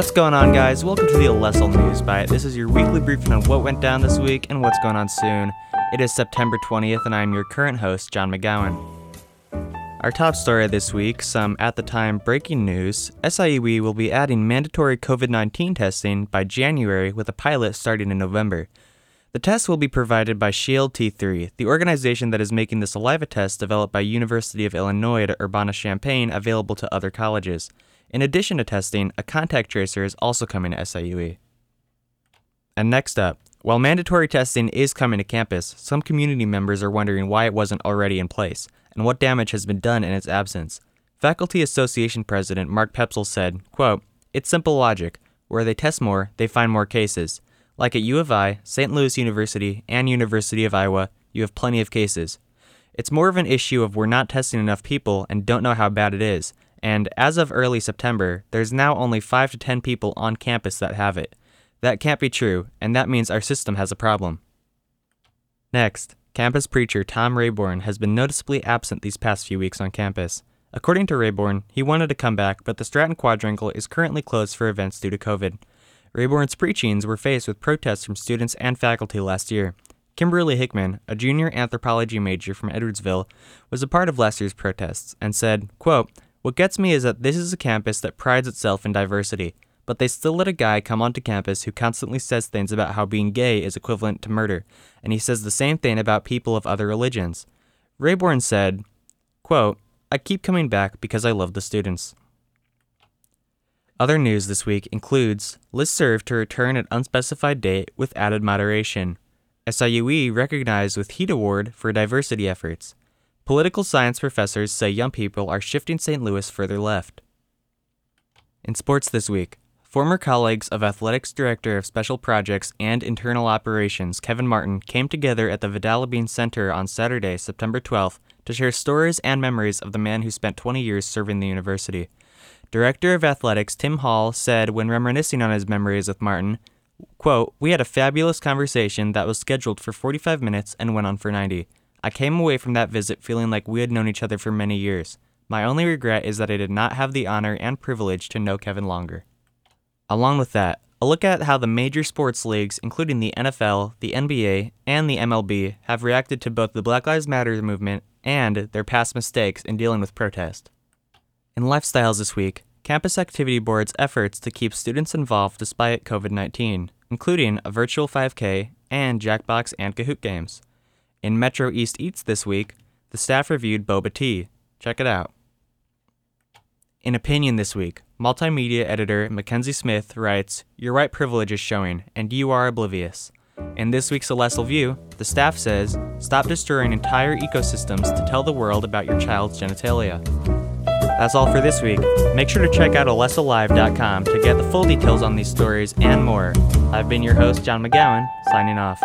What's going on, guys? Welcome to the Alestle News Bite. This is your weekly briefing on what went down this week and what's going on soon. It is September 20th, and I am your current host, John McGowan. Our top story this week, some at the time breaking news SIUE will be adding mandatory COVID 19 testing by January with a pilot starting in November. The test will be provided by Shield T3, the organization that is making the saliva test developed by University of Illinois at Urbana-Champaign available to other colleges. In addition to testing, a contact tracer is also coming to SIUE. And next up, while mandatory testing is coming to campus, some community members are wondering why it wasn't already in place and what damage has been done in its absence. Faculty Association President Mark Poepsel said, quote, It's simple logic. Where they test more, they find more cases. Like at U of I, St. Louis University, and University of Iowa, you have plenty of cases. It's more of an issue of we're not testing enough people and don't know how bad it is, and as of early September, there's now only 5 to 10 people on campus that have it. That can't be true, and that means our system has a problem. Next, campus preacher Tom Rayborn has been noticeably absent these past few weeks on campus. According to Rayborn, he wanted to come back, but the Stratton Quadrangle is currently closed for events due to COVID. Rayborn's preachings were faced with protests from students and faculty last year. Kimberly Hickman, a junior anthropology major from Edwardsville, was a part of last year's protests and said, quote, what gets me is that this is a campus that prides itself in diversity, but they still let a guy come onto campus who constantly says things about how being gay is equivalent to murder, and he says the same thing about people of other religions. Rayborn said, quote, I keep coming back because I love the students. Other news this week includes listserv to return at unspecified date with added moderation. SIUE recognized with HEED Award for diversity efforts. Political science professors say young people are shifting St. Louis further left. In sports this week, former colleagues of Athletics Director of Special Projects and Internal Operations Kevin Martin came together at the Vadalabene Center on Saturday, September 12th, to share stories and memories of the man who spent 20 years serving the university. Director of Athletics Tim Hall said when reminiscing on his memories with Martin, quote, "We had a fabulous conversation that was scheduled for 45 minutes and went on for 90. I came away from that visit feeling like we had known each other for many years. My only regret is that I did not have the honor and privilege to know Kevin longer. Along with that, a look at how the major sports leagues, including the NFL, the NBA, and the MLB, have reacted to both the Black Lives Matter movement and their past mistakes in dealing with protest. In lifestyles this week, Campus Activity Board's efforts to keep students involved despite COVID 19, including a virtual 5K and Jackbox and Kahoot games. In Metro East Eats this week, the staff reviewed boba tea. Check it out. In Opinion this week, multimedia editor Mackenzie Smith writes, Your white privilege is showing, and you are oblivious. In this week's Alestle View, the staff says, Stop destroying entire ecosystems to tell the world about your child's genitalia. That's all for this week. Make sure to check out alestlelive.com to get the full details on these stories and more. I've been your host, John McGowan, signing off.